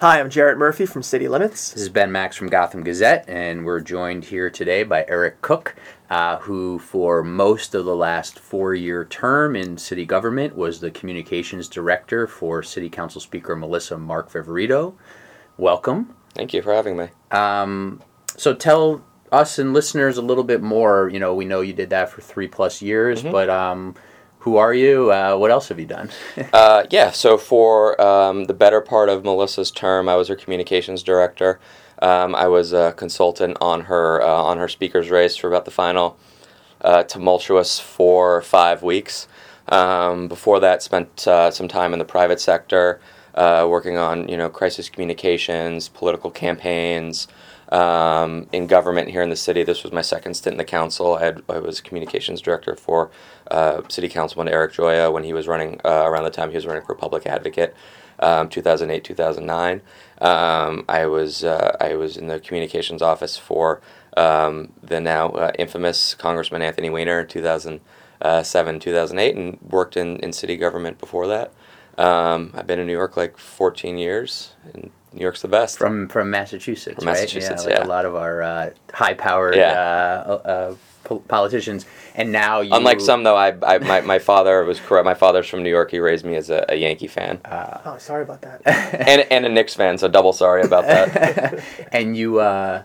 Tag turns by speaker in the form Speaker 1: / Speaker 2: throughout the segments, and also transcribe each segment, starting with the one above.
Speaker 1: Hi, I'm Jarrett Murphy from City Limits.
Speaker 2: This is Ben Max from Gotham Gazette, and we're joined here today by Eric Cook, uh, who, for most of the last four year term in city government, was the communications director for City Council Speaker Melissa Mark Viverito. Welcome.
Speaker 3: Thank you for having me.
Speaker 2: Um, so, tell us and listeners a little bit more. You know, we know you did that for three plus years,
Speaker 3: Mhm.
Speaker 2: but um, who are you? Uh, what else have you done?
Speaker 3: Uh, yeah, so for um, the better part of Melissa's term, I was her communications director. Um, I was a consultant on her uh, on her speaker's race for about the final uh, tumultuous four or five weeks. Um, before that, spent uh, some time in the private sector, uh, working on you know crisis communications, political campaigns. Um, in government here in the city, this was my second stint in the council. I, had, I was communications director for uh, City Councilman Eric Gioia when he was running uh, around the time he was running for public advocate, um, 2008 2009. Um, I was uh, I was in the communications office for um, the now uh, infamous Congressman Anthony Weiner in 2007 2008, and worked in, in city government before that. Um, I've been in New York like 14 years, and New York's the best.
Speaker 2: from from Massachusetts,
Speaker 3: From
Speaker 2: right?
Speaker 3: Massachusetts,
Speaker 2: yeah, like
Speaker 3: yeah.
Speaker 2: a lot of our uh, high-powered
Speaker 3: Yeah.
Speaker 2: uh, uh, po- politicians, and now you.
Speaker 3: Unlike some, though, I, I my, my father was correct. My father's from New York. He raised me as a, a Yankee fan
Speaker 2: Uh,
Speaker 1: Oh, sorry about that.
Speaker 3: and and a Knicks fan. So double sorry about that.
Speaker 2: and you uh,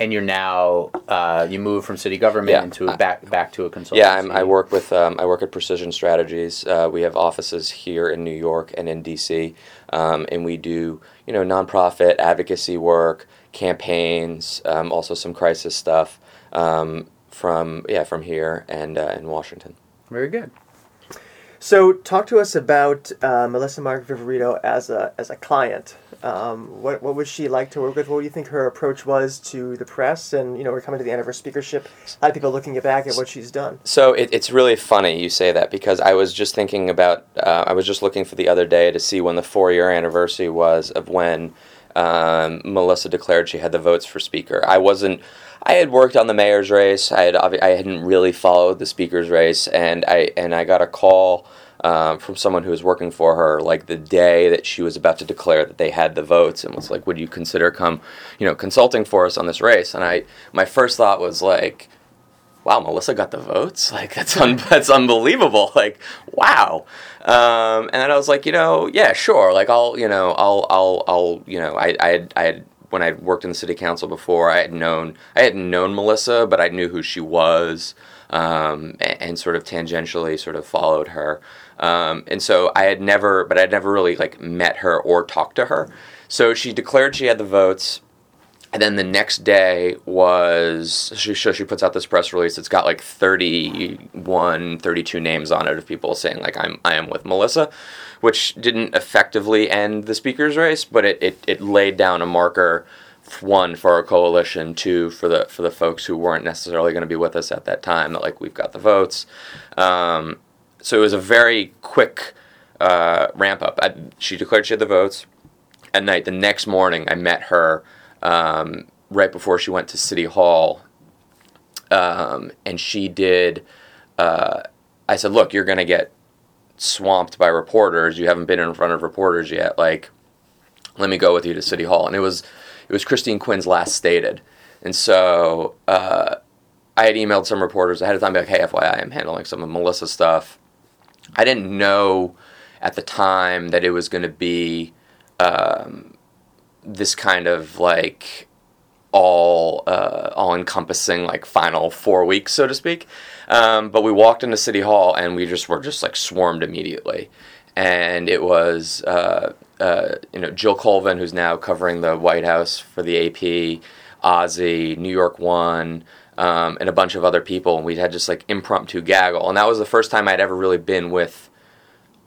Speaker 2: and you're now uh, you move from city government
Speaker 3: Yeah.
Speaker 2: into a back back to a consultancy.
Speaker 3: Yeah, I'm, I work with um, I work at Precision Strategies. Uh, we have offices here in New York and in DC, um, and we do you know nonprofit advocacy work, campaigns, um, also some crisis stuff um, from yeah from here and uh, in Washington.
Speaker 2: Very good.
Speaker 1: So, talk to us about uh, Melissa Mark Viverito as a as a client. Um, what what was she like to work with? What do you think her approach was to the press? And you know, we're coming to the end of her speakership. A lot of people looking back at what she's done.
Speaker 3: So it, it's really funny you say that because I was just thinking about uh, I was just looking for the other day to see when the four year anniversary was of when um, Melissa declared she had the votes for speaker. I wasn't. I had worked on the mayor's race. I had I hadn't really followed the speaker's race, and I and I got a call um, from someone who was working for her like the day that she was about to declare that they had the votes, and was like, "Would you consider come, you know, consulting for us on this race?" And I my first thought was like wow, Melissa got the votes. Like that's un- that's unbelievable. Like wow. Um, and then I was like, you know, yeah, sure. Like I'll, you know, I'll, I'll, I'll, you know, I, I I had when I'd worked in the city council before, I had known, I hadn't known Melissa, but I knew who she was, um, and, and sort of tangentially sort of followed her. Um, and so I had never, but I'd never really like met her or talked to her. So she declared she had the votes. And then the next day was she so she puts out this press release. It's got like 31, 32 names on it of people saying like I'm I am with Melissa, which didn't effectively end the speaker's race, but it, it, it laid down a marker one for our coalition, two for the for the folks who weren't necessarily going to be with us at that time. That like we've got the votes. Um, so it was a very quick uh, ramp up. I, she declared she had the votes. At night, the next morning, I met her um, right before she went to City Hall, um, and she did. Uh, I said, "Look, you're going to get swamped by reporters. You haven't been in front of reporters yet. Like, let me go with you to City Hall." And it was it was Christine Quinn's last stated, and so uh, I had emailed some reporters ahead of time, like, "Hey, FYI, I'm handling some of Melissa's stuff." I didn't know at the time that it was going to be um, this kind of like all uh, all encompassing like final four weeks, so to speak. Um, but we walked into City Hall and we just were just like swarmed immediately, and it was uh, uh, you know Jill Colvin, who's now covering the White House for the AP, Ozzy, New York One. Um, and a bunch of other people, and we had just like impromptu gaggle, and that was the first time I'd ever really been with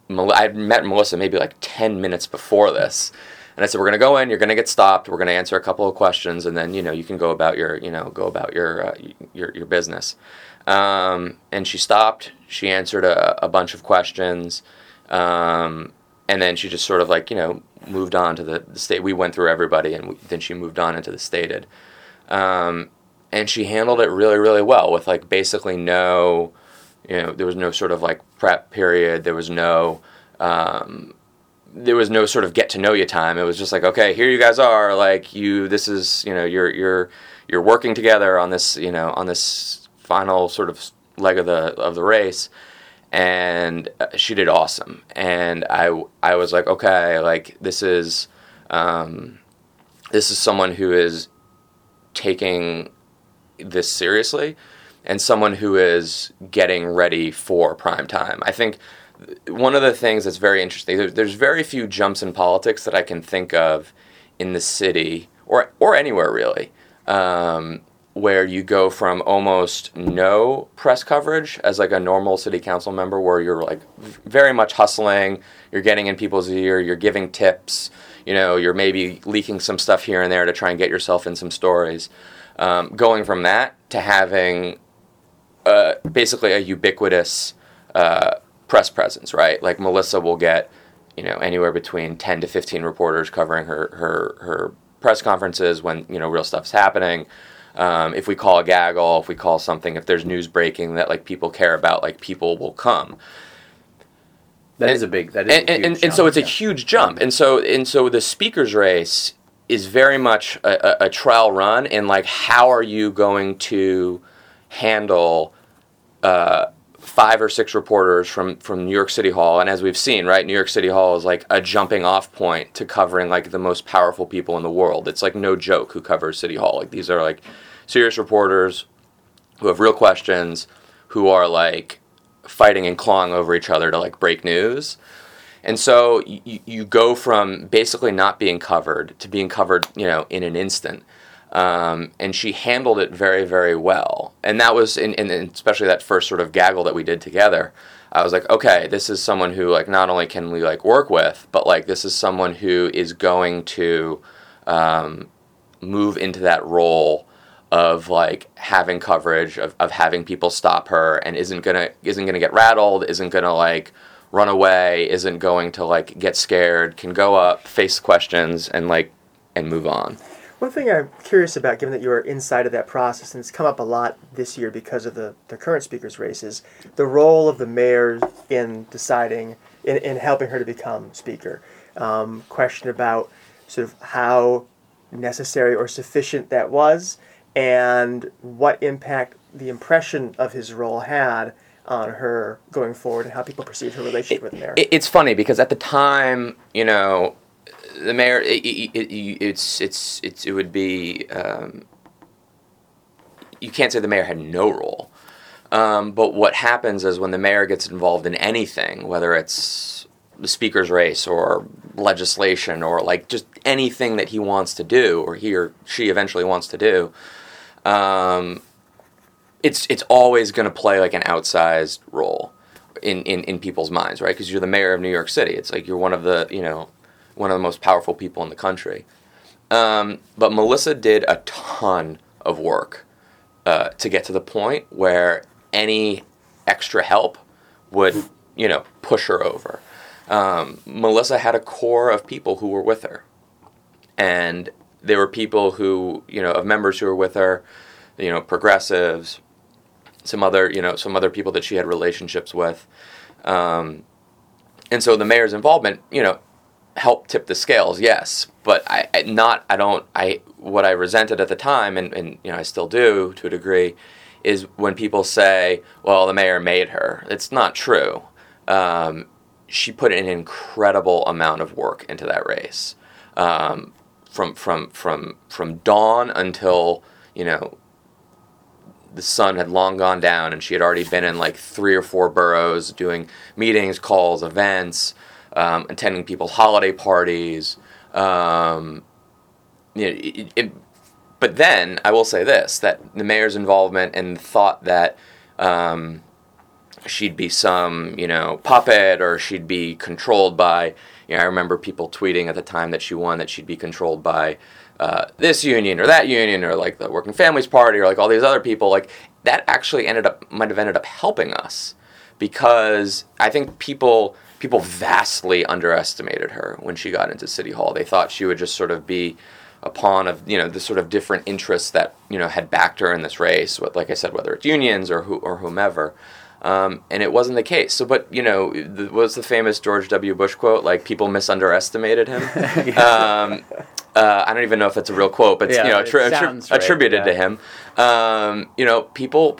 Speaker 3: I'd met Melissa maybe like 10 minutes before this. And I said, we're going to go in, you're going to get stopped, we're going to answer a couple of questions, and then, you know, you can go about your, you know, go about your, uh, your, your business. Um, and she stopped, she answered a, a bunch of questions, um, and then she just sort of like, you know, moved on to the, the state. We went through everybody, and we, then she moved on into the stated. Um, and she handled it really, really well with like basically no, you know, there was no sort of like prep period. There was no, um, there was no sort of get to know you time. It was just like, okay, here you guys are. Like you, this is you know you're you're you're working together on this you know on this final sort of leg of the of the race, and uh, she did awesome. And I I was like, okay, like this is um, this is someone who is taking this seriously and someone who is getting ready for prime time. I think one of the things that's very interesting there's very few jumps in politics that I can think of in the city or or anywhere really um, where you go from almost no press coverage as like a normal city council member where you're like very much hustling you're getting in people's ear you're giving tips you know you're maybe leaking some stuff here and there to try and get yourself in some stories. Um, going from that to having uh, basically a ubiquitous uh, press presence, right? Like Melissa will get, you know, anywhere between 10 to 15 reporters covering her, her, her press conferences when, you know, real stuff's happening. Um, if we call a gaggle, if we call something, if there's news breaking that like people care about, like people will come.
Speaker 2: That
Speaker 3: and,
Speaker 2: is a big. That is
Speaker 3: and, and, and, and so it's yeah. a huge jump. And so and so the speakers race is very much a, a, a trial run in like how are you going to handle uh, five or six reporters from from New York City Hall, and as we've seen, right, New York City Hall is like a jumping off point to covering like the most powerful people in the world. It's like no joke who covers City Hall. Like these are like serious reporters who have real questions, who are like fighting and clawing over each other to like break news. And so you, you go from basically not being covered to being covered, you know, in an instant. Um, and she handled it very, very well. And that was, in, in, especially that first sort of gaggle that we did together. I was like, okay, this is someone who like not only can we like work with, but like this is someone who is going to um, move into that role of like having coverage, of, of having people stop her, and isn't gonna isn't gonna get rattled, isn't gonna like run away, isn't going to like get scared, can go up, face questions, and like and move on.
Speaker 1: One thing I'm curious about, given that you are inside of that process, and it's come up a lot this year because of the, the current speaker's race, is the role of the mayor in deciding, in, in helping her to become speaker. Um, question about sort of how necessary or sufficient that was, and what impact the impression of his role had on her going forward, and how people perceived her relationship it, with the mayor.
Speaker 3: It's funny because at the time, you know, the mayor, it, it, it, it's it's it's it would be. Um, you can't say the mayor had no role, um, but what happens is when the mayor gets involved in anything, whether it's the speaker's race or legislation or like just anything that he wants to do or he or she eventually wants to do, um, it's it's always going to play like an outsized role in, in, in people's minds, right? Because you're the mayor of New York City. It's like you're one of the you know one of the most powerful people in the country. Um, but Melissa did a ton of work uh, to get to the point where any extra help would, you know, push her over. Um, Melissa had a core of people who were with her, and there were people who, you know, of members who were with her, you know, progressives, some other, you know, some other people that she had relationships with, um, and so the mayor's involvement, you know, help tip the scales, yes, but I, I, not I don't I what I resented at the time and, and you know I still do to a degree is when people say, well, the mayor made her. It's not true. Um, she put an incredible amount of work into that race, um, from from from from dawn until you know the sun had long gone down, and she had already been in like three or four boroughs doing meetings, calls, events um, attending people's holiday parties. Um, you know, it, it, but then I will say this: that the mayor's involvement and thought that um, she'd be some you know puppet or she'd be controlled by. You know, I remember people tweeting at the time that she won that she'd be controlled by uh, this union or that union or like the Working Families Party or like all these other people. Like that actually ended up might have ended up helping us because I think people people vastly underestimated her when she got into City Hall. They thought she would just sort of be a pawn of you know the sort of different interests that you know had backed her in this race. With, like I said, whether it's unions or who or whomever. Um, and it wasn't the case. So, but you know, the, was the famous George W. Bush quote? Like people misunderestimated him. um, uh, I don't even know if it's a real quote, but
Speaker 2: Yeah,
Speaker 3: you know, attri- attri-
Speaker 2: right,
Speaker 3: attributed to him. Um, you know, people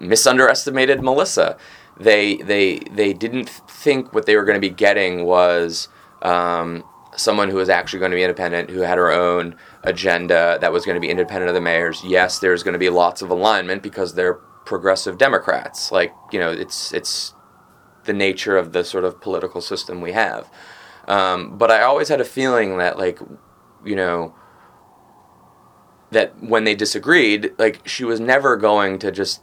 Speaker 3: misunderestimated Melissa. They they they didn't think what they were going to be getting was um, someone who was actually going to be independent, who had her own agenda that was going to be independent of the mayor's. Yes, there's going to be lots of alignment because they're progressive Democrats. Like you know, it's it's the nature of the sort of political system we have. Um, but I always had a feeling that like you know that when they disagreed, like she was never going to just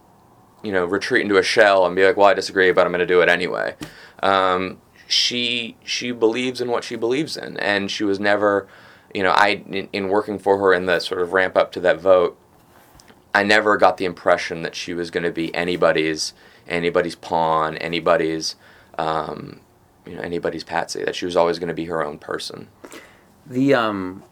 Speaker 3: you know retreat into a shell and be like, well, I disagree, but I'm going to do it anyway. Um, she she believes in what she believes in, and she was never, you know, I in, in working for her in the sort of ramp up to that vote, I never got the impression that she was going to be anybody's anybody's pawn, anybody's. Um, you know, anybody's patsy. That she was always going to be her own person.
Speaker 2: the um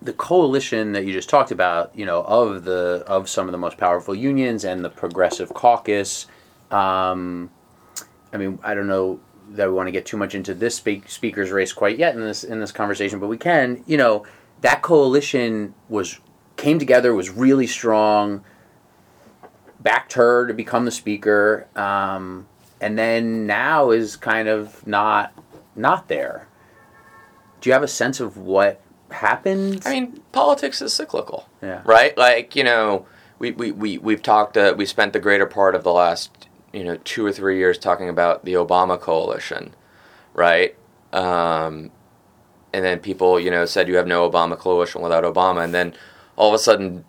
Speaker 2: the coalition that you just talked about, you know, of the of some of the most powerful unions and the progressive caucus. Um, I mean, I don't know that we want to get too much into this speak, speaker's race quite yet in this in this conversation, but we can. You know, that coalition was came together, was really strong, backed her to become the speaker, um, and then now is kind of not not there. Do you have a sense of what happened?
Speaker 3: I mean, politics is cyclical.
Speaker 2: Yeah.
Speaker 3: Right? Like, you know, we, we, we, we've talked, uh, we spent the greater part of the last, you know, two or three years talking about the Obama coalition, right? Um, and then people, you know, said you have no Obama coalition without Obama. And then all of a sudden,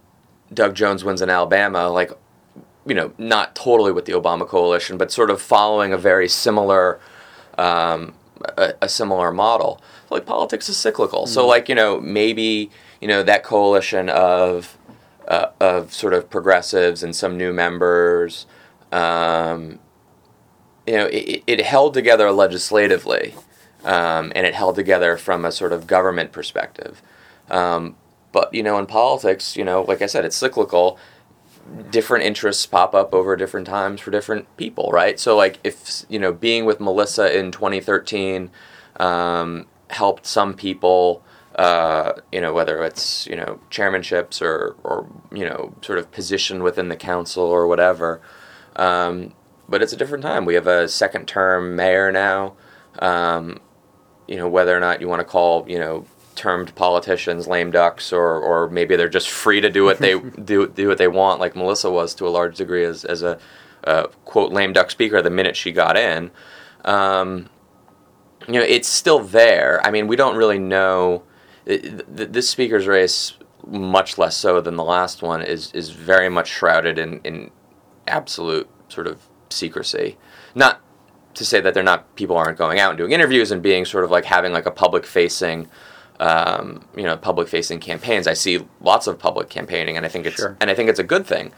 Speaker 3: Doug Jones wins in Alabama, like, you know, not totally with the Obama coalition, but sort of following a very similar, um, a, a similar model. Like politics is cyclical, so like you know maybe you know that coalition of uh, of sort of progressives and some new members, um, you know, it, it held together legislatively, um, and it held together from a sort of government perspective. Um, but you know, in politics, you know, like I said, it's cyclical different interests pop up over different times for different people, right? So, like, if you know, being with Melissa in 2013 um, helped some people, uh, you know, whether it's you know chairmanships or or you know sort of position within the council or whatever. Um, but it's a different time. We have a second term mayor now. Um, you know, whether or not you want to call you know termed politicians lame ducks or or maybe they're just free to do what they do do what they want like Melissa was to a large degree as as a uh, quote lame duck speaker the minute she got in. Um, you know it's still there. I mean we don't really know it, th- this speaker's race much less so than the last one is is very much shrouded in in absolute sort of secrecy. Not to say that they're not people aren't going out and doing interviews and being sort of like having like a public facing um, you know public facing campaigns i see lots of public campaigning and i think it's
Speaker 2: Sure.
Speaker 3: and i think it's a good thing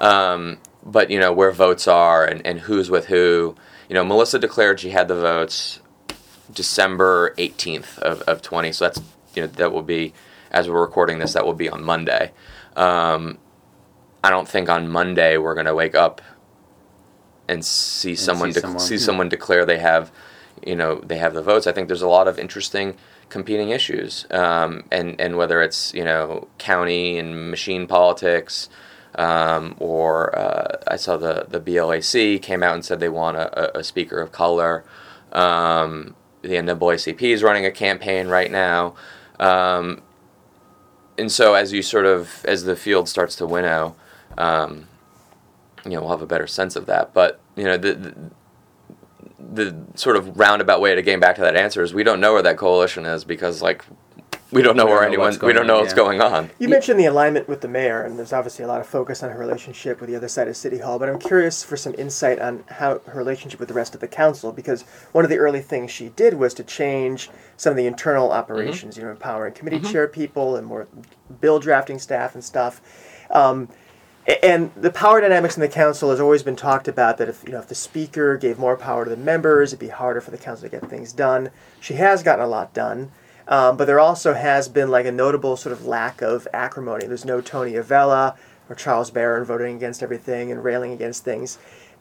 Speaker 3: um, but you know where votes are and, and who's with who you know melissa declared she had the votes december 18th of, of 20 so that's you know that will be as we're recording this that will be on monday um, i don't think on monday we're going to wake up and see someone,
Speaker 2: see
Speaker 3: dec-
Speaker 2: someone.
Speaker 3: see someone declare they have you know they have the votes i think there's a lot of interesting competing issues um, and and whether it's you know county and machine politics um, or uh, I saw the the BLAC came out and said they want a, a- speaker of color. Um, the NAACP is running a campaign right now, um, and so as you sort of as the field starts to winnow, um, you know we'll have a better sense of that. But you know the, the the sort of roundabout way to getting back to that answer is we don't know where that coalition is because like we don't know
Speaker 2: We don't
Speaker 3: where
Speaker 2: know
Speaker 3: anyone we don't know
Speaker 2: on,
Speaker 3: what's
Speaker 2: yeah.
Speaker 3: going on.
Speaker 1: You mentioned the alignment with the mayor, and there's obviously a lot of focus on her relationship with the other side of City Hall. But I'm curious for some insight on how her relationship with the rest of the council, because one of the early things she did was to change some of the internal operations. You know, empowering committee chair people and more bill drafting staff and stuff. Um, a- and the power dynamics in the council has always been talked about that if you know if the speaker gave more power to the members, it'd be harder for the council to get things done. She has gotten a lot done. Um, but there also has been like a notable sort of lack of acrimony. There's no Tony Avella or Charles Barron voting against everything and railing against things.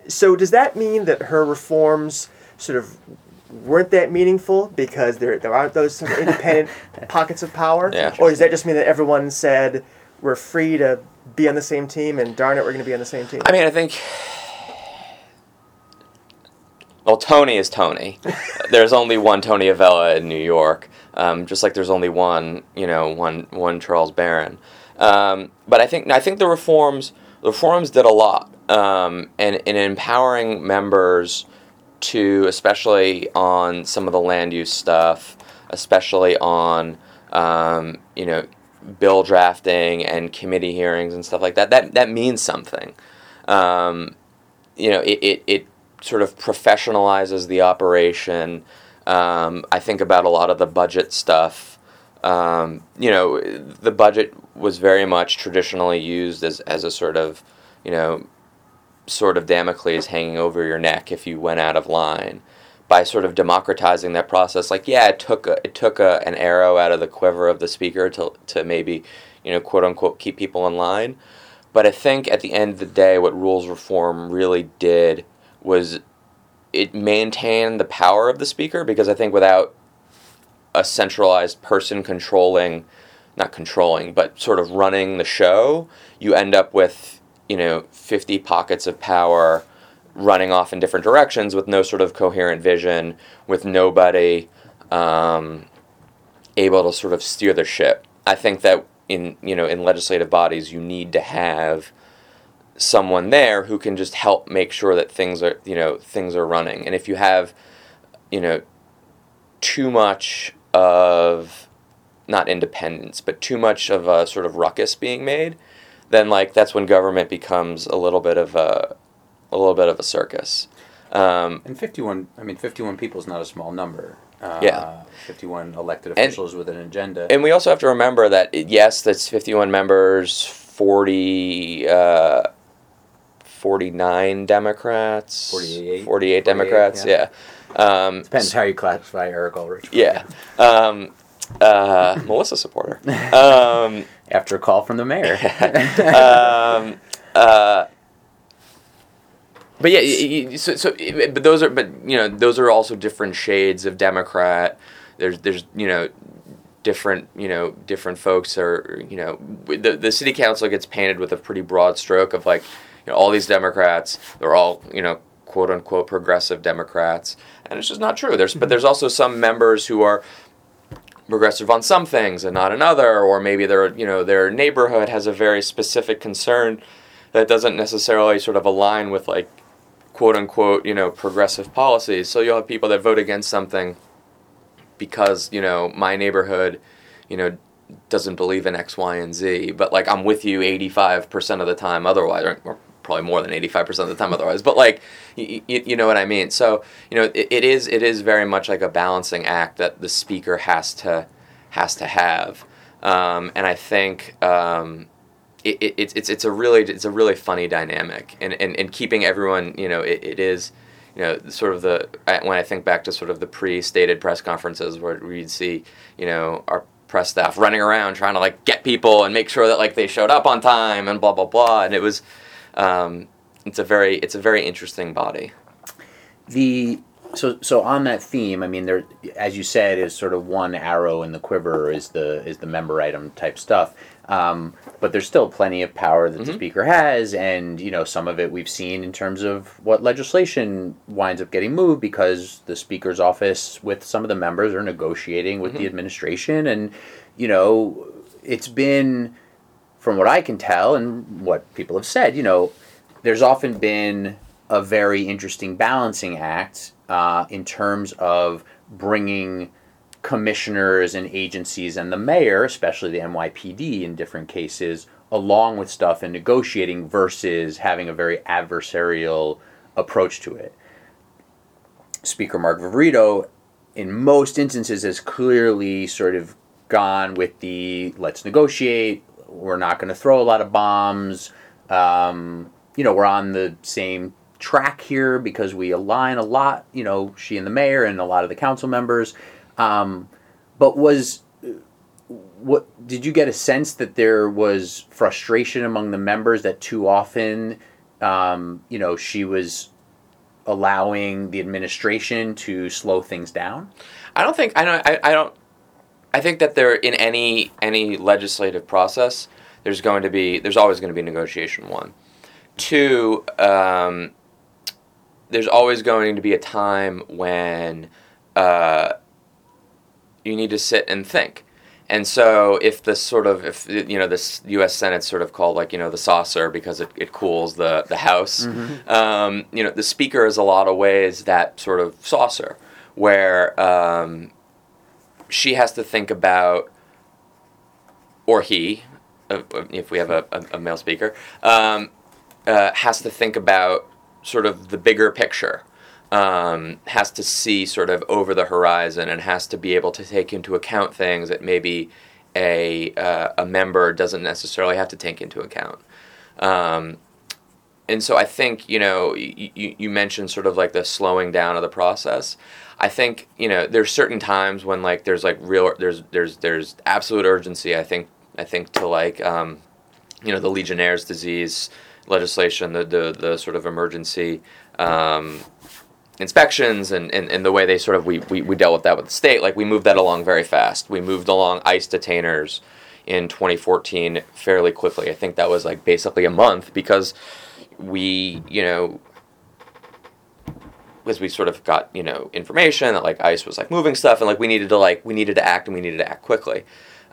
Speaker 1: so does that mean that her reforms sort of weren't that meaningful because there there aren't those sort of independent pockets of power?
Speaker 3: Yeah.
Speaker 1: Or does that just mean that everyone said we're free to be on the same team and darn it, we're going to be on the same team?
Speaker 3: I mean, I think. Well, Tony is Tony. there's only one Tony Avella in New York, um, just like there's only one, you know, one one Charles Barron. Um, but I think I think the reforms the reforms did a lot, um, and in empowering members to, especially on some of the land use stuff, especially on um, you know bill drafting and committee hearings and stuff like that. That that means something. Um, you know, it, it, it sort of professionalizes the operation. Um, I think about a lot of the budget stuff. Um, you know, the budget was very much traditionally used as, as a sort of, you know, sort of Damocles hanging over your neck if you went out of line. By sort of democratizing that process, like yeah, it took a, it took a, an arrow out of the quiver of the speaker to to maybe, you know, quote unquote keep people in line. But I think at the end of the day, what rules reform really did was it maintained the power of the speaker because I think without a centralized person controlling, not controlling, but sort of running the show, you end up with, you know, 50 pockets of power running off in different directions with no sort of coherent vision, with nobody um, able to sort of steer the ship. I think that in you know in legislative bodies you need to have someone there who can just help make sure that things are you know things are running. And if you have you know too much of not independence, but too much of a sort of ruckus being made, then like that's when government becomes a little bit of a a little bit of a circus. Um,
Speaker 2: And 51, I mean, 51 people is not a small number. Uh,
Speaker 3: Yeah.
Speaker 2: 51 elected
Speaker 3: And-
Speaker 2: officials with an agenda.
Speaker 3: and we also have to remember that yes, that's 51 members, 40, uh, 49 Democrats,
Speaker 2: 48.
Speaker 3: 48 Democrats,
Speaker 2: yeah.
Speaker 3: yeah. Um,
Speaker 2: Depends how you classify Eric Ulrich.
Speaker 3: yeah. Um, uh, Melissa supporter. Um,
Speaker 2: After a call from the mayor.
Speaker 3: um, uh, but yeah, so, so but those are but you know those are also different shades of Democrat. There's there's you know different you know different folks are you know the the city council gets painted with a pretty broad stroke of like you know all these Democrats they're all you know quote unquote progressive Democrats and it's just not true. There's but mm-hmm. there's also some members who are progressive on some things and not another, or maybe their you know their neighborhood has a very specific concern that doesn't necessarily sort of align with like quote unquote you know progressive policies. So you'll have people that vote against something because you know my neighborhood you know doesn't believe in X, Y, and Z, but like I'm with you 85% of the time otherwise, or, probably more than 85% of the time otherwise, but like, you, you know what I mean? So, you know, it, it is, it is very much like a balancing act that the speaker has to, has to have. Um, and I think, um, it, it, it's, it's, it's a really, it's a really funny dynamic. And, and, and keeping everyone, you know, it, it is, you know, sort of the, when I think back to sort of the pre-stated press conferences where we'd see, you know, our press staff running around trying to like get people and make sure that like they showed up on time and blah blah blah. And it was um, it's a very it's a very interesting body.
Speaker 2: The so so on that theme, I mean, there, as you said, is sort of one arrow in the quiver is the is the member item type stuff. Um, but there's still plenty of power that the
Speaker 3: Mhm.
Speaker 2: speaker has, and you know some of it we've seen in terms of what legislation winds up getting moved because the speaker's office with some of the members are negotiating with the
Speaker 3: Mhm.
Speaker 2: administration, and you know it's been, from what I can tell and what people have said, you know, there's often been a very interesting balancing act uh, in terms of bringing commissioners and agencies and the mayor, especially the NYPD in different cases, along with stuff and negotiating versus having a very adversarial approach to it. Speaker Mark Viverito, in most instances, has clearly sort of gone with the let's negotiate, we're not going to throw a lot of bombs. Um, you know, we're on the same track here because we align a lot, you know, she and the mayor and a lot of the council members. Um, but was what did you get a sense that there was frustration among the members that too often um, you know she was allowing the administration to slow things down?
Speaker 3: I don't think I don't I, I don't I think that there in any any legislative process there's going to be there's always going to be negotiation one. Two, um, there's always going to be a time when uh, you need to sit and think. And so, if this sort of, if you know, this U.S. Senate's sort of called like you know the saucer because it, it cools the the House. Mm-hmm. Um, you know, the Speaker is a lot of ways that sort of saucer where um, she has to think about, or he, uh, if we have a, a, a male speaker, um, uh, has to think about sort of the bigger picture. Um, has to see sort of over the horizon and has to be able to take into account things that maybe a uh, a member doesn't necessarily have to take into account. Um, and so I think you know you, you mentioned sort of like the slowing down of the process. I think you know there's certain times when like there's like real there's there's there's absolute urgency. I think I think to like um, you know the Legionnaire's disease legislation, the the, the sort of emergency um, inspections and, and, and the way they sort of we, we, we dealt with that with the state, like we moved that along very fast. We moved along ICE detainers in 2014 fairly quickly. I think that was like basically a month because we, you know, because we sort of got you know information that like ICE was like moving stuff and like we needed to like we needed to act and we needed to act quickly.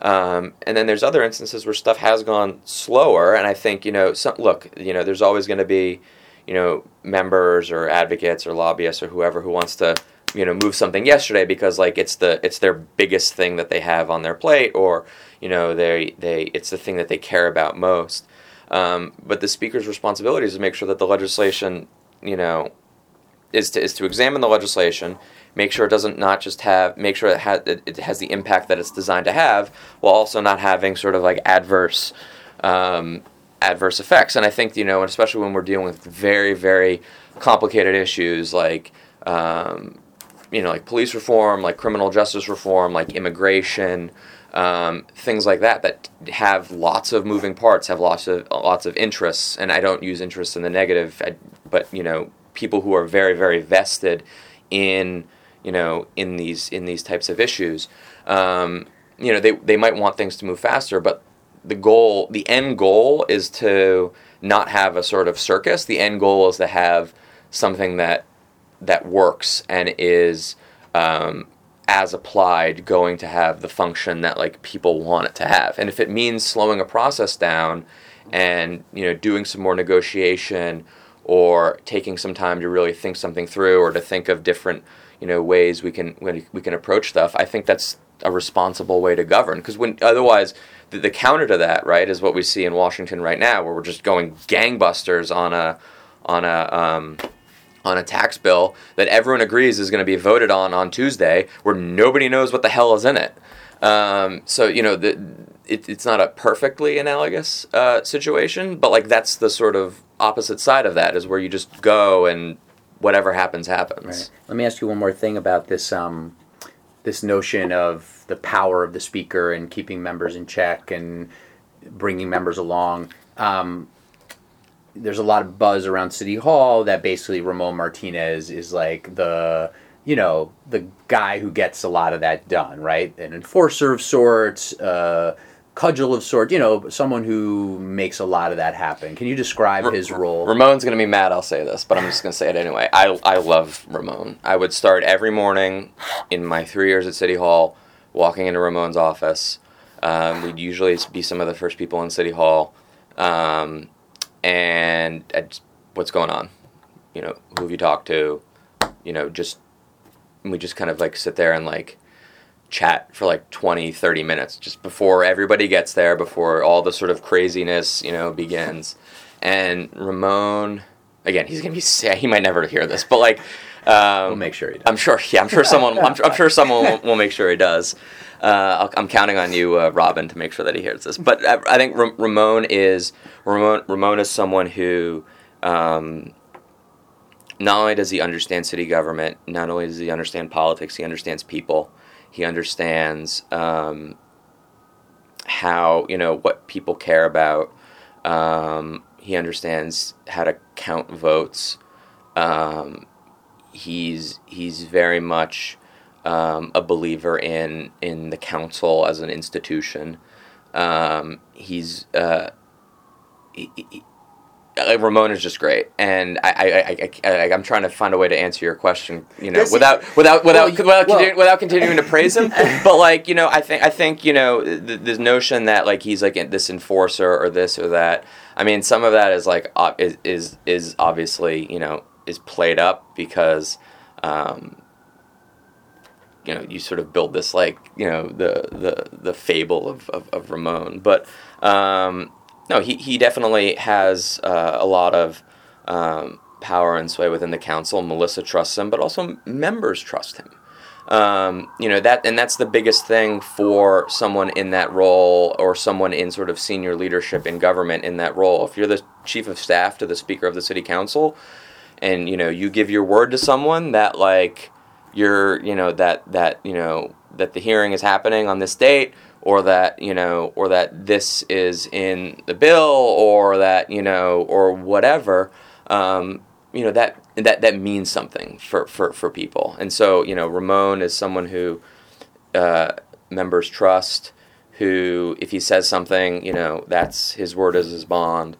Speaker 3: Um, and then there's other instances where stuff has gone slower, and I think you know, some, look, you know, there's always going to be, you know, members or advocates or lobbyists or whoever who wants to, you know, move something yesterday because like it's the it's their biggest thing that they have on their plate, or you know, they they it's the thing that they care about most. Um, but the speaker's responsibility is to make sure that the legislation, you know, is to is to examine the legislation make sure it doesn't not just have make sure it has it has the impact that it's designed to have while also not having sort of like adverse um, adverse effects and i think you know especially when we're dealing with very very complicated issues like um, you know like police reform like criminal justice reform like immigration um, things like that that have lots of moving parts have lots of lots of interests and i don't use interests in the negative but you know people who are very very vested in you know, in these in these types of issues. Um, you know, they they might want things to move faster, but the goal, the end goal, is to not have a sort of circus. The end goal is to have something that that works and is um, as applied going to have the function that like people want it to have. And if it means slowing a process down and you know doing some more negotiation or taking some time to really think something through or to think of different you know ways we can we can approach stuff. I think that's a responsible way to govern because when otherwise the, the, counter to that right is what we see in Washington right now where we're just going gangbusters on a on a um, on a tax bill that everyone agrees is going to be voted on on Tuesday where nobody knows what the hell is in it. Um, so you know the, it, it's not a perfectly analogous uh, situation, but like that's the sort of opposite side of that is where you just go and whatever happens happens.
Speaker 2: Right. Let me ask you one more thing about this um, this notion of the power of the speaker and keeping members in check and bringing members along. Um, there's a lot of buzz around City Hall that basically Ramon Martinez is like the you know the guy who gets a lot of that done, right? An enforcer of sorts. Uh, cudgel of sorts, you know, someone who makes a lot of that happen. Can you describe his role?
Speaker 3: Ramon's going to be mad I'll say this, but I'm just going to say it anyway. I, I love Ramon. I would start every morning in my three years at City Hall walking into Ramon's office. Um, we'd usually be some of the first people in City Hall. Um, and what's going on? You know, who have you talked to? You know, just, we just kind of like sit there and like, chat for like 20 30 minutes just before everybody gets there before all the sort of craziness you know begins and ramon again he's gonna be sad he might never hear this but like
Speaker 2: um, we'll make sure he does.
Speaker 3: i'm sure yeah i'm sure someone i'm, I'm sure someone will, will, make sure he does uh, i am counting on you uh, robin to make sure that he hears this but i, I think R- ramon is ramon ramon is someone who um, not only does he understand city government not only does he understand politics he understands people he understands um, how you know what people care about. Um, he understands how to count votes. Um, he's he's very much um, a believer in in the council as an institution. Um, he's uh, he, he, uh, Ramon is just great, and I, I, I, I, am trying to find a way to answer your question, you know, without, without, without, well, without, well, continu- without continuing to praise him. but like, you know, I think, I think, you know, the, the notion that like he's like this enforcer or this or that. I mean, some of that is like is is is obviously you know is played up because. Um, you know, you sort of build this like you know the the the fable of of, of Ramon, but um, no, he, he definitely has uh, a lot of um, power and sway within the council. Melissa trusts him, but also members trust him. Um, you know that, and that's the biggest thing for someone in that role, or someone in sort of senior leadership in government in that role. If you're the chief of staff to the speaker of the city council, and you know you give your word to someone that like you're, you know that that you know that the hearing is happening on this date or that you know or that this is in the bill or that you know or whatever um, you know that that that means something for, for, for people. And so you know Ramon is someone who uh, members trust who if he says something you know that's his word is his bond.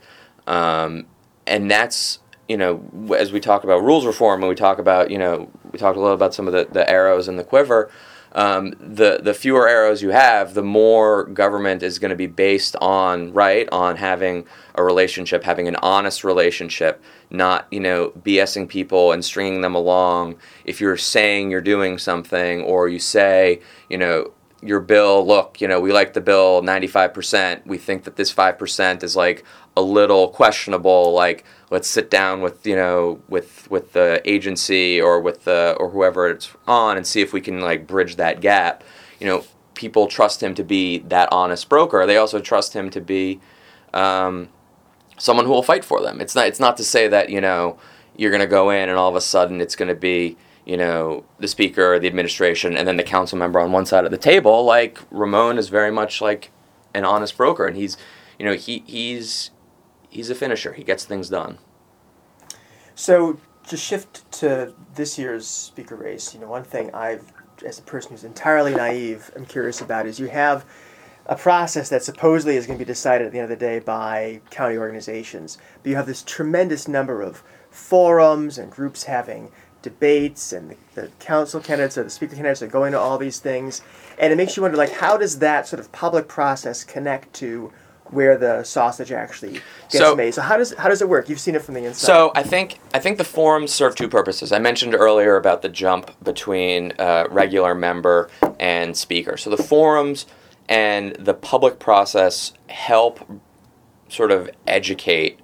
Speaker 3: Um, and that's you know as we talk about rules reform and we talk about you know we talked a little about some of the, the arrows in the quiver um, the the fewer arrows you have, the more government is going to be based on right on having a relationship, having an honest relationship, not you know BSing people and stringing them along. If you're saying you're doing something, or you say you know your bill, look, you know, we like the bill 95%. We think that this 5% is like a little questionable. Like, let's sit down with, you know, with, with the agency or with the, or whoever it's on and see if we can like bridge that gap. You know, people trust him to be that honest broker. They also trust him to be um, someone who will fight for them. It's not, it's not to say that, you know, you're going to go in and all of a sudden it's going to be, you know, the speaker, the administration, and then the council member on one side of the table. Like Ramon is very much like an honest broker, and he's, you know, he he's he's a finisher. He gets things done.
Speaker 1: So to shift to this year's speaker race, you know, one thing I've, as a person who's entirely naive, I'm curious about is you have a process that supposedly is going to be decided at the end of the day by county organizations, but you have this tremendous number of forums and groups having debates and the, the, council candidates or the speaker candidates are going to all these things. And it makes you wonder like how does that sort of public process connect to where the sausage actually gets so, made? So how does how does it work? You've seen it from the inside.
Speaker 3: So i think i think the forums serve two purposes. I mentioned earlier about the jump between uh, regular member and speaker. So the forums and the public process help sort of educate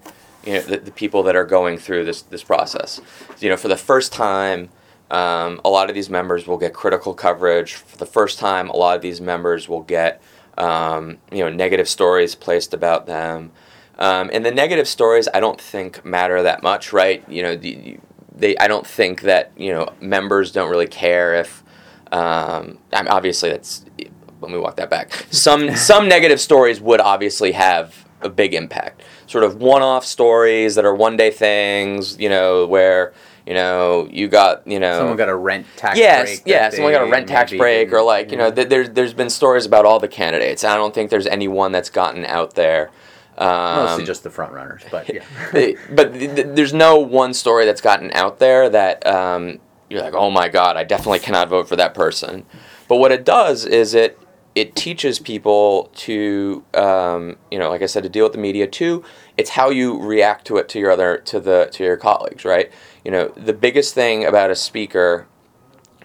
Speaker 3: you know the, the people that are going through this this process. You know, for the first time, um, a lot of these members will get critical coverage. For the first time, a lot of these members will get um, you know negative stories placed about them. Um, and the negative stories, I don't think matter that much, right? You know, the, they I don't think that you know members don't really care if. Um, I mean, obviously, that's let me walk that back. Some some negative stories would obviously have a big impact. Sort of one-off stories that are one-day things, you know, where you know you got you know
Speaker 2: someone got a rent tax
Speaker 3: yes
Speaker 2: break
Speaker 3: yeah someone got a rent tax break or like you know th- there's there's been stories about all the candidates. I don't think there's any one that's gotten out there.
Speaker 2: Um, Mostly just the front runners, but yeah.
Speaker 3: but th- th- there's no one story that's gotten out there that um, you're like, oh my god, I definitely cannot vote for that person. But what it does is it it teaches people to um, you know like i said to deal with the media too. It's how you react to it to your other to the to your colleagues right? You know the biggest thing about a speaker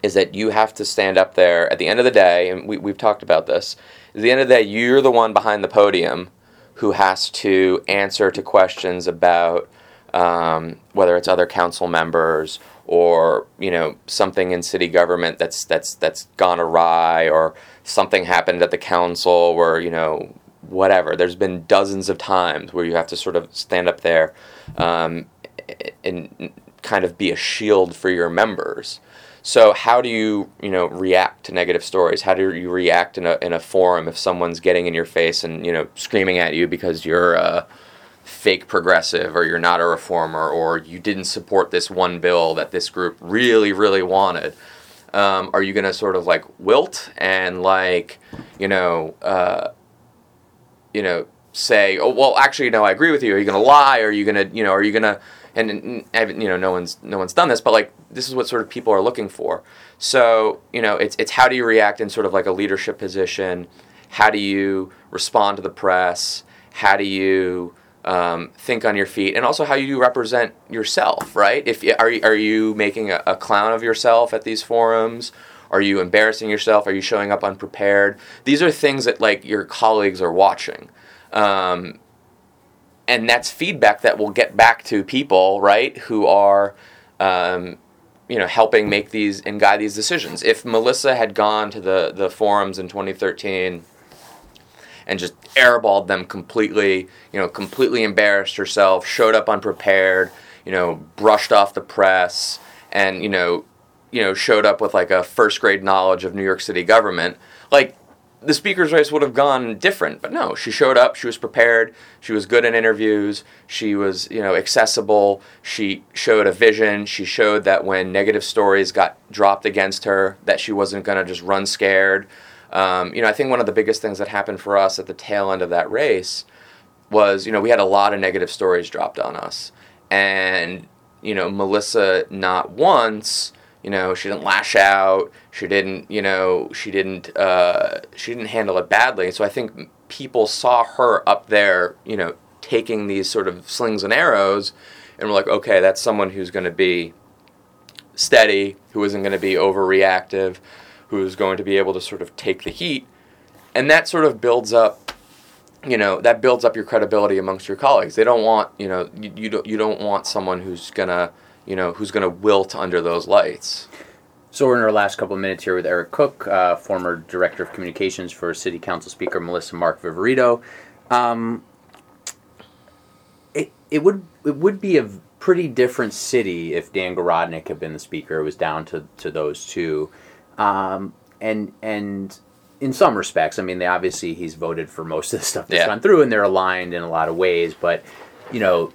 Speaker 3: is that you have to stand up there at the end of the day and we, we've talked about this at the end of the day you're the one behind the podium who has to answer to questions about um, whether it's other council members or you know something in city government that's that's that's gone awry or something happened at the council where you know whatever. There's been dozens of times where you have to sort of stand up there um, and kind of be a shield for your members. So how do you you know react to negative stories? How do you react in a, in a forum if someone's getting in your face and you know screaming at you because you're uh, fake progressive or you're not a reformer or you didn't support this one bill that this group really really wanted um, are you going to sort of like wilt and like you know uh, you know say oh well actually no i agree with you. Are you going to lie? Are you going to you know are you going to and, and you know no one's no one's done this but like this is what sort of people are looking for. So you know it's it's how do you react in sort of like a leadership position? How do you respond to the press? How do you um, think on your feet, and also how you represent yourself, right? If are you, are you making a, a clown of yourself at these forums? Are you embarrassing yourself? Are you showing up unprepared? These are things that like your colleagues are watching. Um, and that's feedback that will get back to people, right, who are, um, you know, helping make these and guide these decisions. If Melissa had gone to the the forums in 2013 and just airballed them completely, you know, completely embarrassed herself, showed up unprepared, you know, brushed off the press, and you know, you know, showed up with like a first grade knowledge of New York City government, like the speaker's race would have gone different. But no, she showed up, she was prepared, she was good in interviews, she was, you know, accessible, she showed a vision, she showed that when negative stories got dropped against her, that she wasn't going to just run scared. Um, you know, I think one of the biggest things that happened for us at the tail end of that race was, you know, we had a lot of negative stories dropped on us. And, you know, Melissa not once, you know, she didn't lash out, she didn't, you know, she didn't uh, she didn't handle it badly. So I think people saw her up there, you know, taking these sort of slings and arrows and we're like, okay, that's someone who's going to be steady, who isn't going to be overreactive who's going to be able to sort of take the heat, and that sort of builds up, you know, that builds up your credibility amongst your colleagues. They don't want, you know, you, you don't you don't want someone who's gonna, you know, who's gonna wilt under those lights.
Speaker 2: So we're in our last couple of minutes here with Eric Cook, uh, former director of communications for City Council Speaker Melissa Mark Viverito. Um, it it would it would be a pretty different city if Dan Garodnick had been the speaker. It was down to, to those two. Um, and and in some respects, I mean, they obviously he's voted for most of the stuff that's yeah. gone through, and they're aligned in a lot of ways. But you know,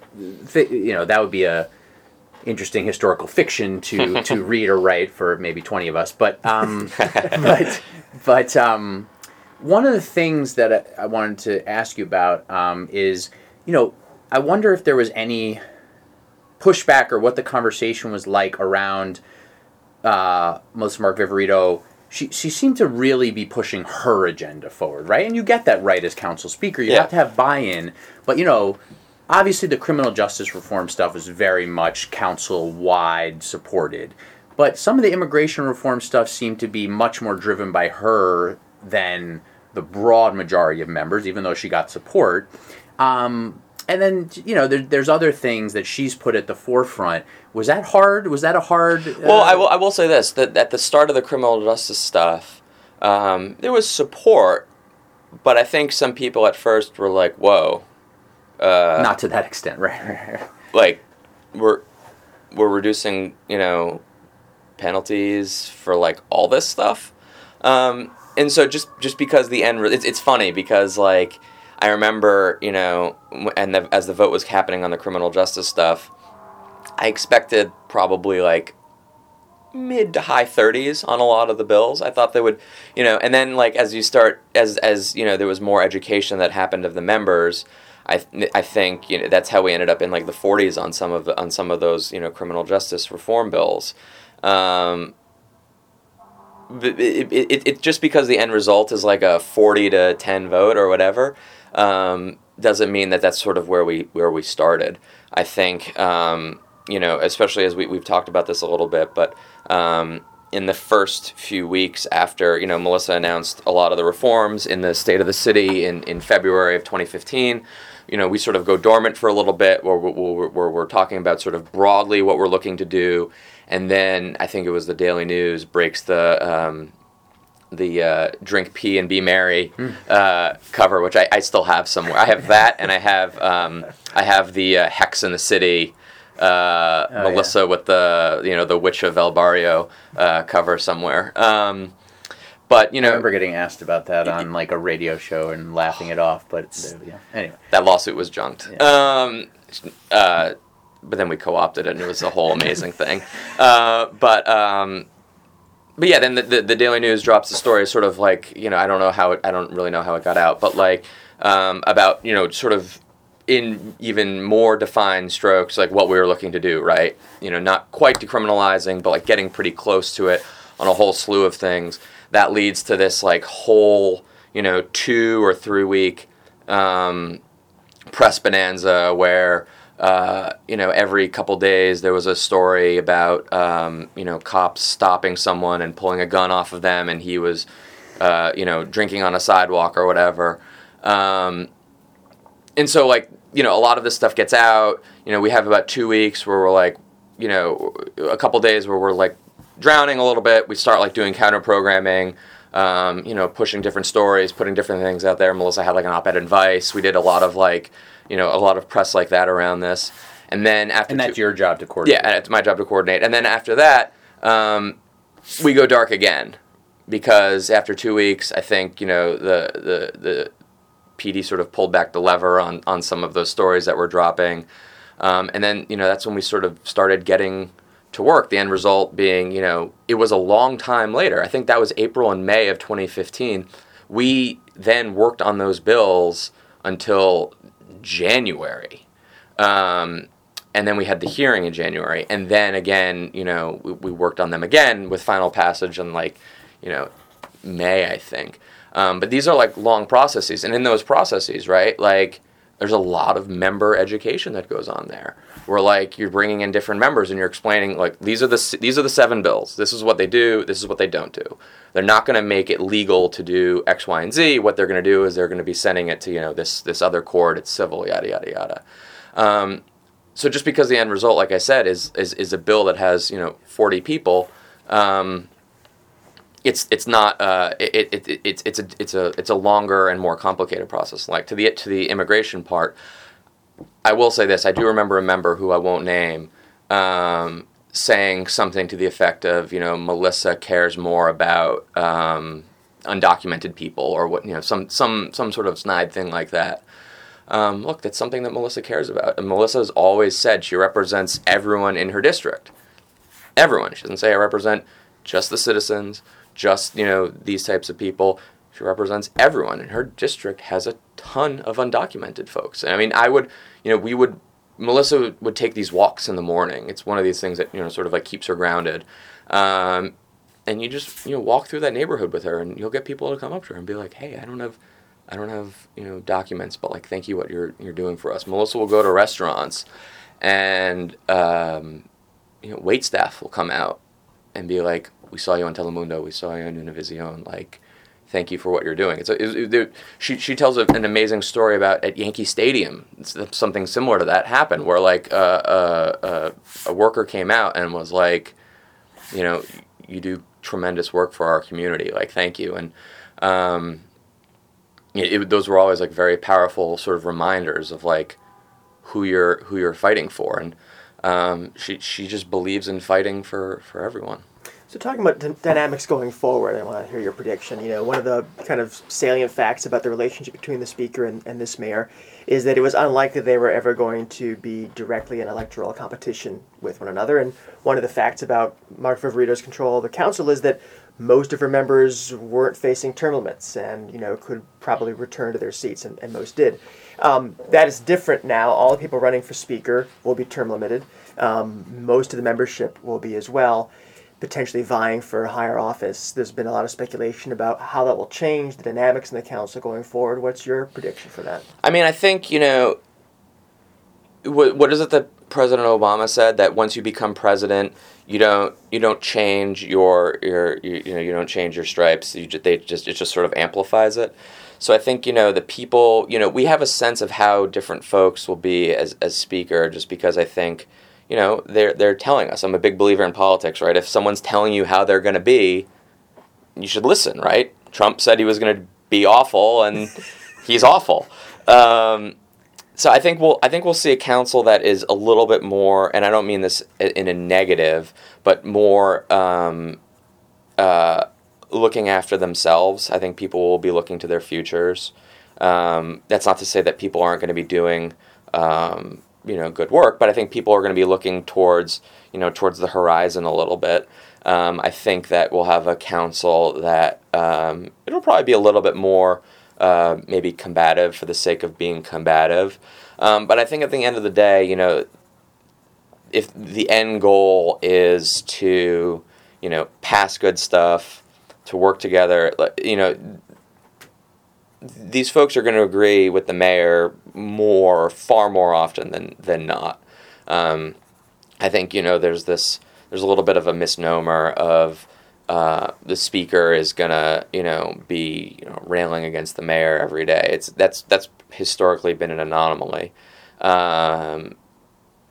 Speaker 2: th- you know that would be a interesting historical fiction to to read or write for maybe twenty of us. But um, but but um, one of the things that I, I wanted to ask you about um, is, you know, I wonder if there was any pushback or what the conversation was like around uh, Melissa Mark Viverito, she, she seemed to really be pushing her agenda forward, right? And you get that right as council speaker. You yeah. have to have buy in. But, you know, obviously the criminal justice reform stuff is very much council wide supported. But some of the immigration reform stuff seemed to be much more driven by her than the broad majority of members, even though she got support. Um, and then you know there, there's other things that she's put at the forefront. Was that hard? Was that a hard? Uh...
Speaker 3: Well, I will. I will say this: that at the start of the criminal justice stuff, um, there was support, but I think some people at first were like, "Whoa."
Speaker 2: Uh, Not to that extent, right?
Speaker 3: like, we're we're reducing, you know, penalties for like all this stuff, um, and so just just because the end, re- it's it's funny because like I remember, you know, and the, as the vote was happening on the criminal justice stuff, I expected probably like mid to high 30s on a lot of the bills. I thought they would, you know, and then like as you start as as you know there was more education that happened of the members. I I think you know that's how we ended up in like the 40s on some of on some of those you know criminal justice reform bills. Um, it, it, it, it, just because the end result is like a 40 to 10 vote or whatever um, doesn't mean that that's sort of where we where we started. I think um, you know, especially as we we've talked about this a little bit, but um, in the first few weeks after you know Melissa announced a lot of the reforms in the state of the city in in February of 2015 you know, we sort of go dormant for a little bit where we're, we're, talking about sort of broadly what we're looking to do. And then I think it was the Daily News breaks the um, the uh, drink pee and be merry uh, cover, which I, I, still have somewhere. I have that, and I have um, I have the uh, Hex in the City. Uh, oh, Melissa yeah. with the you know the Witch of El Barrio uh, cover somewhere. Um, but you
Speaker 2: I
Speaker 3: know,
Speaker 2: remember getting asked about that on like a radio show and laughing it off, but uh, yeah. Anyway,
Speaker 3: that lawsuit was junked. Um, uh, but then we co-opted it, and it was a whole amazing thing. Uh, but um, but yeah, then the, the, the Daily News drops the story, sort of like you know, I don't know how it, I don't really know how it got out, but like um, about you know, sort of in even more defined strokes, like what we were looking to do, right? You know, not quite decriminalizing, but like getting pretty close to it on a whole slew of things. That leads to this like whole, you know, two or three week um, press bonanza where. Uh, you know, every couple days there was a story about um, you know cops stopping someone and pulling a gun off of them, and he was uh, you know drinking on a sidewalk or whatever. Um, and so like you know a lot of this stuff gets out. You know, we have about two weeks where we're like, you know, a couple days where we're like drowning a little bit. We start like doing counter programming. Um, you know, pushing different stories, putting different things out there. Melissa had like an op-ed advice. We did a lot of like, you know, a lot of press like that around this. And then after
Speaker 2: and that's
Speaker 3: two-
Speaker 2: your job to coordinate.
Speaker 3: yeah, and it's my job to coordinate. And then after that, um, we go dark again because after two weeks, I think you know the the the PD sort of pulled back the lever on on some of those stories that were dropping, um, and then you know that's when we sort of started getting to work. The end result being, you know, it was a long time later. I think that was April and May of 2015. We then worked on those bills until January. Um, and then we had the hearing in January, and then again, you know, we, we worked on them again with final passage in like, you know, May, I think. Um, but these are like long processes, and in those processes, right, like there's a lot of member education that goes on there. Where like you're bringing in different members and you're explaining like these are the these are the seven bills. This is what they do. This is what they don't do. They're not going to make it legal to do X, Y, and Z. What they're going to do is they're going to be sending it to you know this this other court. It's civil, yada yada yada. Um, so just because the end result, like I said, is is, is a bill that has you know 40 people, um, it's it's not uh, it, it, it, it's it's a it's a it's a longer and more complicated process. Like to the to the immigration part, I will say this: I do remember a member who I won't name. Um, saying something to the effect of, you know, Melissa cares more about um, undocumented people or what, you know, some some some sort of snide thing like that. Um, look, that's something that Melissa cares about. And Melissa has always said she represents everyone in her district. Everyone. She doesn't say I represent just the citizens, just, you know, these types of people. She represents everyone. And her district has a ton of undocumented folks. I mean, I would, you know, we would, Melissa would, take these walks in the morning. It's one of these things that, you know, sort of like keeps her grounded. Um, and you just, you know, walk through that neighborhood with her and you'll get people to come up to her and be like, hey, I don't have I don't have you know documents, but like thank you what you're you're doing for us. Melissa will go to restaurants, and um, you know wait staff will come out and be like, "We saw you on Telemundo. We saw you on Univision. Like, thank you for what you're doing." It's a, it, it, she she tells a, an amazing story about at Yankee Stadium. Something similar to that happened where like uh, uh, uh, a worker came out and was like, you know, you do tremendous work for our community. Like, thank you and. Um, it, those were always like very powerful sort of reminders of like who you're who you're fighting for, and um, she she just believes in fighting for for everyone.
Speaker 1: So talking about d- dynamics going forward, I want to hear your prediction. You know, one of the kind of salient facts about the relationship between the speaker and, and this mayor is that it was unlikely they were ever going to be directly in electoral competition with one another. And one of the facts about Mark Viverito's control of the council is that most of her members weren't facing term limits and you know could probably return to their seats and, and most did um, that is different now all the people running for speaker will be term limited um, most of the membership will be as well potentially vying for a higher office. There's been a lot of speculation about how that will change the dynamics in the council going forward. What's your prediction for that?
Speaker 3: I mean i think you know what, what is it that president obama said? That once you become president you don't you don't change your your you, you know you don't change your stripes. You just, they just it just sort of amplifies it. So i think you know the people you know we have a sense of how different folks will be as as speaker just because i think you know they're they're telling us i'm a big believer in politics right if someone's telling you how they're going to be you should listen right trump said he was going to be awful and he's awful um, so I think we'll I think we'll see a council that is a little bit more, and I don't mean this in a negative, but more um, uh, looking after themselves. I think people will be looking to their futures. Um, that's not to say that people aren't going to be doing, um, you know, good work, but I think people are going to be looking towards, you know, towards the horizon a little bit. Um, I think that we'll have a council that um, it'll probably be a little bit more uh, maybe combative for the sake of being combative. Um, but I think at the end of the day, you know, if the end goal is to, you know, pass good stuff, to work together, you know, these folks are going to agree with the mayor more, far more often than than not. Um, I think you know there's this there's a little bit of a misnomer of uh, the speaker is gonna you know be you know, railing against the mayor every day. It's that's that's historically been an anomaly. Um,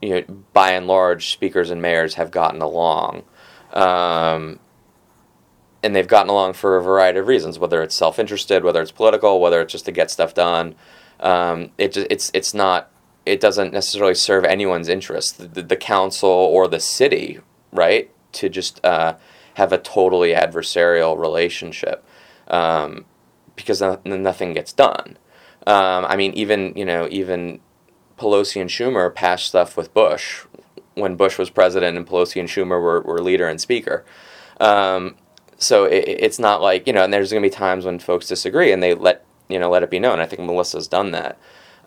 Speaker 3: you know, by and large, speakers and mayors have gotten along. Um, and they've gotten along for a variety of reasons, whether it's self-interested, whether it's political, whether it's just to get stuff done. Um, it it's it's not it doesn't necessarily serve anyone's interest, the, the council or the city, right? To just uh, have a totally adversarial relationship um, because nothing gets done. Um, I mean, even you know, even Pelosi and Schumer passed stuff with Bush when Bush was president, and Pelosi and Schumer were, were leader and speaker. Um, so it, it's not like you know, and there's going to be times when folks disagree, and they let you know let it be known. I think Melissa's done that,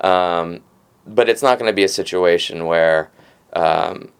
Speaker 3: um, but it's not going to be a situation where um,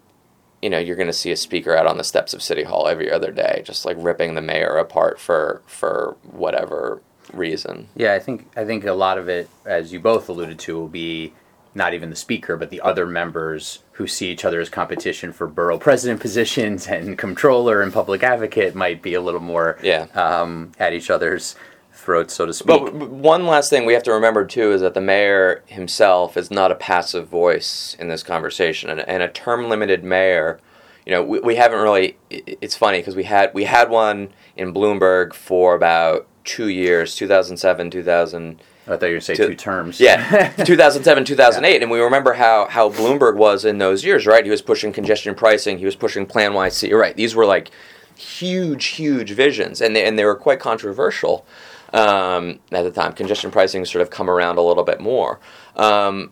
Speaker 3: you know you're going to see a speaker out on the steps of City Hall every other day, just like ripping the mayor apart for for whatever reason.
Speaker 2: Yeah, I think I think a lot of it, as you both alluded to, will be not even the speaker, but the other members who see each other as competition for borough president positions and controller and public advocate might be a little more
Speaker 3: yeah.
Speaker 2: um, at each other's throats, so to speak.
Speaker 3: But one last thing we have to remember too is that the mayor himself is not a passive voice in this conversation, and, and a term limited mayor. You know, we, we haven't really. It's funny because we had we had one in Bloomberg for about two years, 2007, 2000
Speaker 2: I thought you were going to say two terms.
Speaker 3: Yeah, 2007, 2008. Yeah. And we remember how, how Bloomberg was in those years, right? He was pushing congestion pricing, he was pushing PlaNYC. You're right. These were like huge, huge visions, and they, and they were quite controversial um, at the time. Congestion pricing sort of come around a little bit more. Um,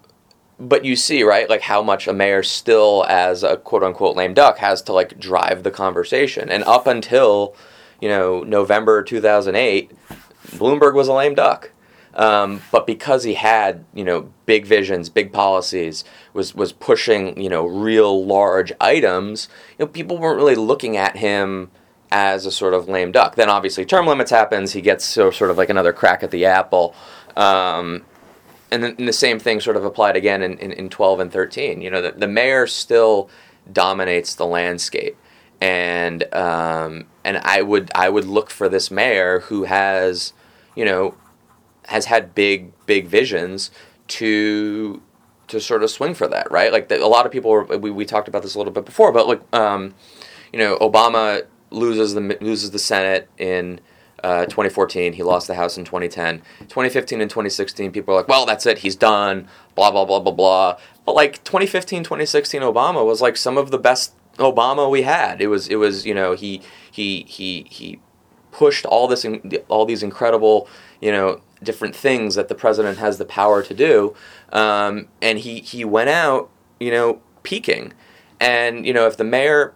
Speaker 3: but you see, right, like how much a mayor still, as a quote unquote lame duck, has to like drive the conversation. And up until, you know, November 2008, Bloomberg was a lame duck. Um, but because he had, you know, big visions, big policies, was was pushing, you know, real large items, you know, people weren't really looking at him as a sort of lame duck. Then obviously term limits happens, he gets so, sort of like another crack at the apple. Um, and then and the same thing sort of applied again in, in, in 12 and 13. You know, the, the mayor still dominates the landscape. And um, and I would I would look for this mayor who has, you know, has had big big visions to to sort of swing for that, right? Like the, a lot of people were, we we talked about this a little bit before, but like um, you know, Obama loses the loses the Senate in uh, 2014. He lost the House in 2010. 2015 and 2016, people are like, well, that's it. He's done. Blah blah blah blah blah. But like 2015, 2016, Obama was like some of the best Obama we had. It was it was you know he he he he pushed all this all these incredible you know different things that the president has the power to do. Um, and he, he went out, you know, peaking. And, you know, if the mayor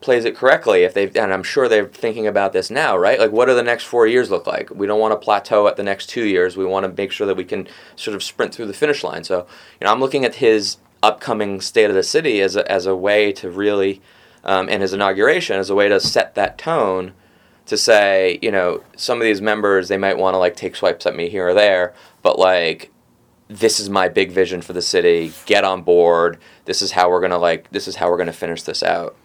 Speaker 3: plays it correctly, if they've, and I'm sure they're thinking about this now, right? Like, what do the next four years look like? We don't want to plateau at the next two years. We want to make sure that we can sort of sprint through the finish line. So, you know, I'm looking at his upcoming State of the City as a, as a way to really, um, and his inauguration as a way to set that tone to say, you know, some of these members they might want to like take swipes at me here or there, but like this is my big vision for the city. Get on board. This is how we're gonna like. This is how we're gonna finish this out.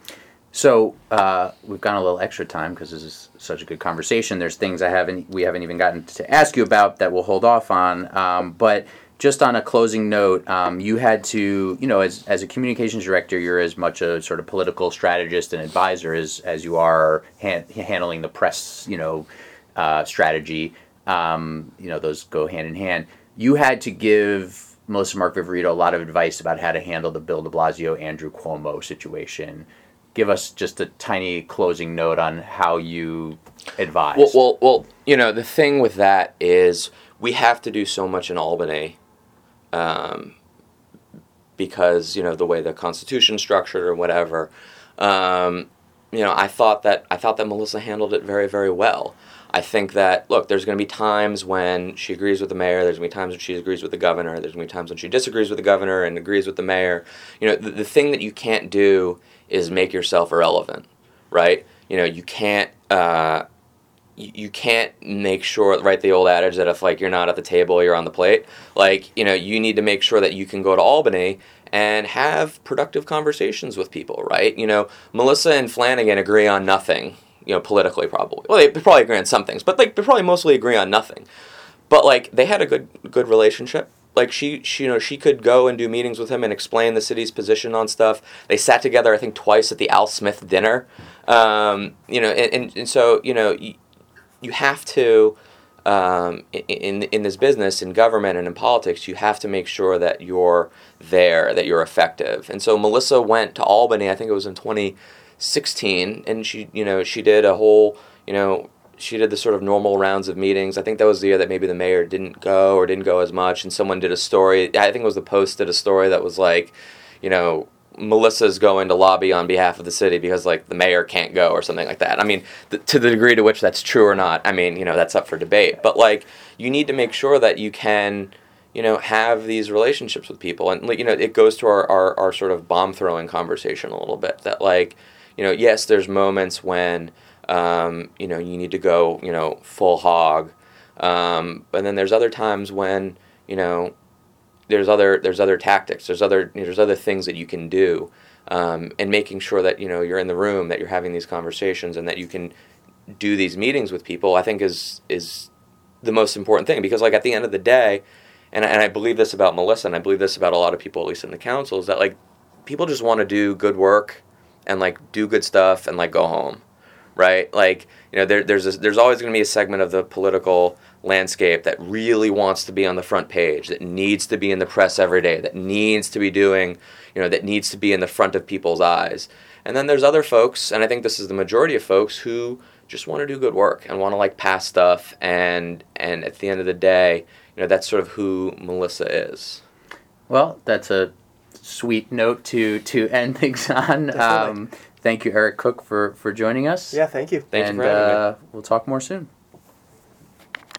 Speaker 2: So uh, we've gone a little extra time because this is such a good conversation. There's things I haven't we haven't even gotten to ask you about that we'll hold off on. Um, but just on a closing note, um, you had to, you know, as, as a communications director, you're as much a sort of political strategist and advisor as, as you are han- handling the press, you know, uh, strategy. Um, you know, those go hand in hand. You had to give Melissa Mark Viverito a lot of advice about how to handle the Bill de Blasio, Andrew Cuomo situation. give us just a tiny closing note on how you advise.
Speaker 3: Well, well, well, you know, the thing with that is we have to do so much in Albany um, because, you know, the way the Constitution's structured or whatever. Um, you know, I thought that I thought that Melissa handled it very, very well. I think that look, there's going to be times when she agrees with the mayor. There's going to be times when she agrees with the governor. There's going to be times when she disagrees with the governor and agrees with the mayor. You know, the, the thing that you can't do is make yourself irrelevant, right? You know, you can't. Uh, you, can't make sure right the old adage that if like you're not at the table you're on the plate. Like you know you need to make sure that you can go to albany and have productive conversations with people right? You know melissa and flanagan agree on nothing you know politically probably. Well they probably agree on some things but like they probably mostly agree on nothing. But like they had a good good relationship. Like she, she you know she could go and do meetings with him and explain the city's position on stuff. They sat together i think twice at the al smith dinner. Um, you know and, and, and so you know you have to um, in in this business in government and in politics you have to make sure that you're there that you're effective and so melissa went to albany i think it was in 2016 and she you know she did a whole you know she did the sort of normal rounds of meetings. I think that was the year that maybe the mayor didn't go or didn't go as much, and someone did a story. I think it was the Post did a story that was like, you know, Melissa's going to lobby on behalf of the city because like the mayor can't go or something like that. I mean, th- to the degree to which that's true or not, I mean, you know, that's up for debate. But like, you need to make sure that you can, you know, have these relationships with people, and you know, it goes to our our, our sort of bomb throwing conversation a little bit. That like, you know, yes, there's moments when um, you know, you need to go, you know, full hog. Um, but then there's other times when, you know, there's other there's other tactics. There's other there's other things that you can do, um, and making sure that you know you're in the room, that you're having these conversations, and that you can do these meetings with people. I think is is the most important thing because like at the end of the day, and and I believe this about Melissa, and I believe this about a lot of people, at least in the council, is that like people just want to do good work and like do good stuff and like go home right? Like, you know, there, there's a, there's always going to be a segment of the political landscape that really wants to be on the front page, that needs to be in the press every day, that needs to be doing, you know, that needs to be in the front of people's eyes. And then there's other folks, and I think this is the majority of folks who just want to do good work and want to like pass stuff and and at the end of the day, you know, that's sort of who Melissa is.
Speaker 2: Well, that's a sweet note to to end things on. Um, thank you, Eric Cook, for for joining us.
Speaker 1: Yeah, thank you.
Speaker 3: Thank
Speaker 2: and
Speaker 3: for having me.
Speaker 2: uh, we'll talk more soon.